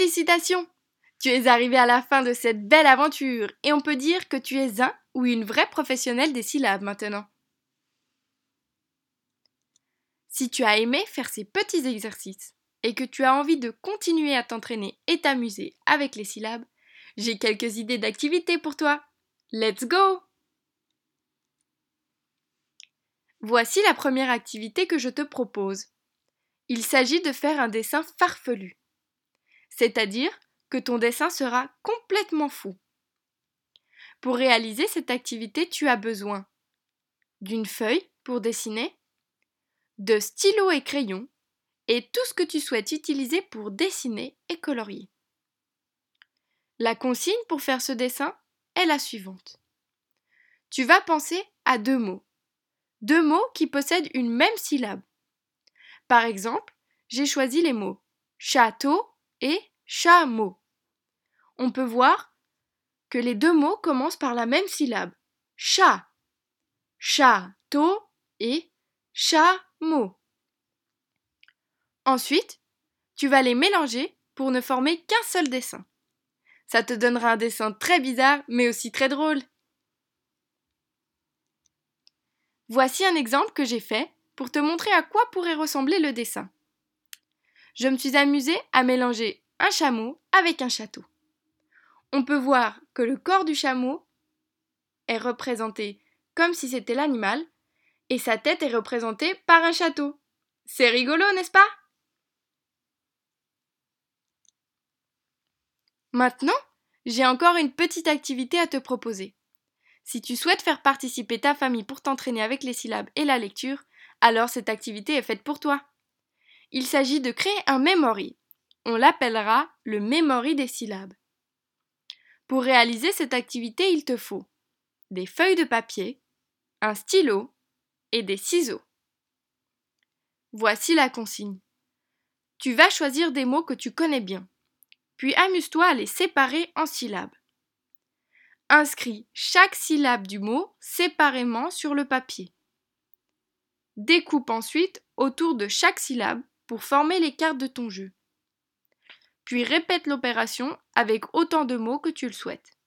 Félicitations Tu es arrivé à la fin de cette belle aventure et on peut dire que tu es un ou une vraie professionnelle des syllabes maintenant. Si tu as aimé faire ces petits exercices et que tu as envie de continuer à t'entraîner et t'amuser avec les syllabes, j'ai quelques idées d'activités pour toi. Let's go Voici la première activité que je te propose. Il s'agit de faire un dessin farfelu, c'est-à-dire que ton dessin sera complètement fou. Pour réaliser cette activité, tu as besoin d'une feuille pour dessiner, de stylo et crayon, et tout ce que tu souhaites utiliser pour dessiner et colorier. La consigne pour faire ce dessin est la suivante. Tu vas penser à deux mots. Deux mots qui possèdent une même syllabe. Par exemple, j'ai choisi les mots château et chameau. On peut voir que les deux mots commencent par la même syllabe. Chat. Château et chameau. Ensuite, tu vas les mélanger pour ne former qu'un seul dessin. Ça te donnera un dessin très bizarre, mais aussi très drôle. Voici un exemple que j'ai fait pour te montrer à quoi pourrait ressembler le dessin. Je me suis amusée à mélanger un chameau avec un château. On peut voir que le corps du chameau est représenté comme si c'était l'animal et sa tête est représentée par un château. C'est rigolo, n'est-ce pas? Maintenant, j'ai encore une petite activité à te proposer. Si tu souhaites faire participer ta famille pour t'entraîner avec les syllabes et la lecture, alors cette activité est faite pour toi. Il s'agit de créer un memory. On l'appellera le memory des syllabes. Pour réaliser cette activité, il te faut des feuilles de papier, un stylo et des ciseaux. Voici la consigne. Tu vas choisir des mots que tu connais bien puis amuse-toi à les séparer en syllabes. Inscris chaque syllabe du mot séparément sur le papier. Découpe ensuite autour de chaque syllabe pour former les cartes de ton jeu. Puis répète l'opération avec autant de mots que tu le souhaites.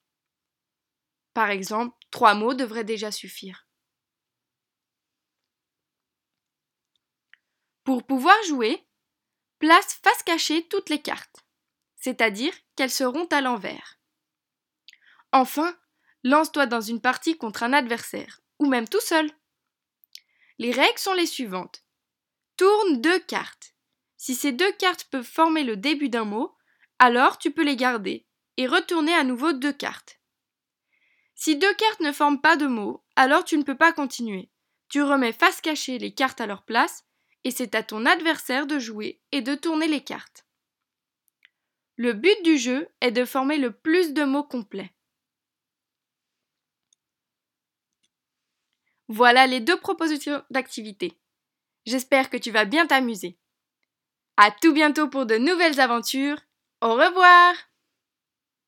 Par exemple, trois mots devraient déjà suffire. Pour pouvoir jouer, place face cachée toutes les cartes c'est-à-dire qu'elles seront à l'envers. Enfin, lance-toi dans une partie contre un adversaire, ou même tout seul. Les règles sont les suivantes. Tourne deux cartes. Si ces deux cartes peuvent former le début d'un mot, alors tu peux les garder et retourner à nouveau deux cartes. Si deux cartes ne forment pas de mot, alors tu ne peux pas continuer. Tu remets face cachée les cartes à leur place et c'est à ton adversaire de jouer et de tourner les cartes. Le but du jeu est de former le plus de mots complets. Voilà les deux propositions d'activité. J'espère que tu vas bien t'amuser. À tout bientôt pour de nouvelles aventures. Au revoir!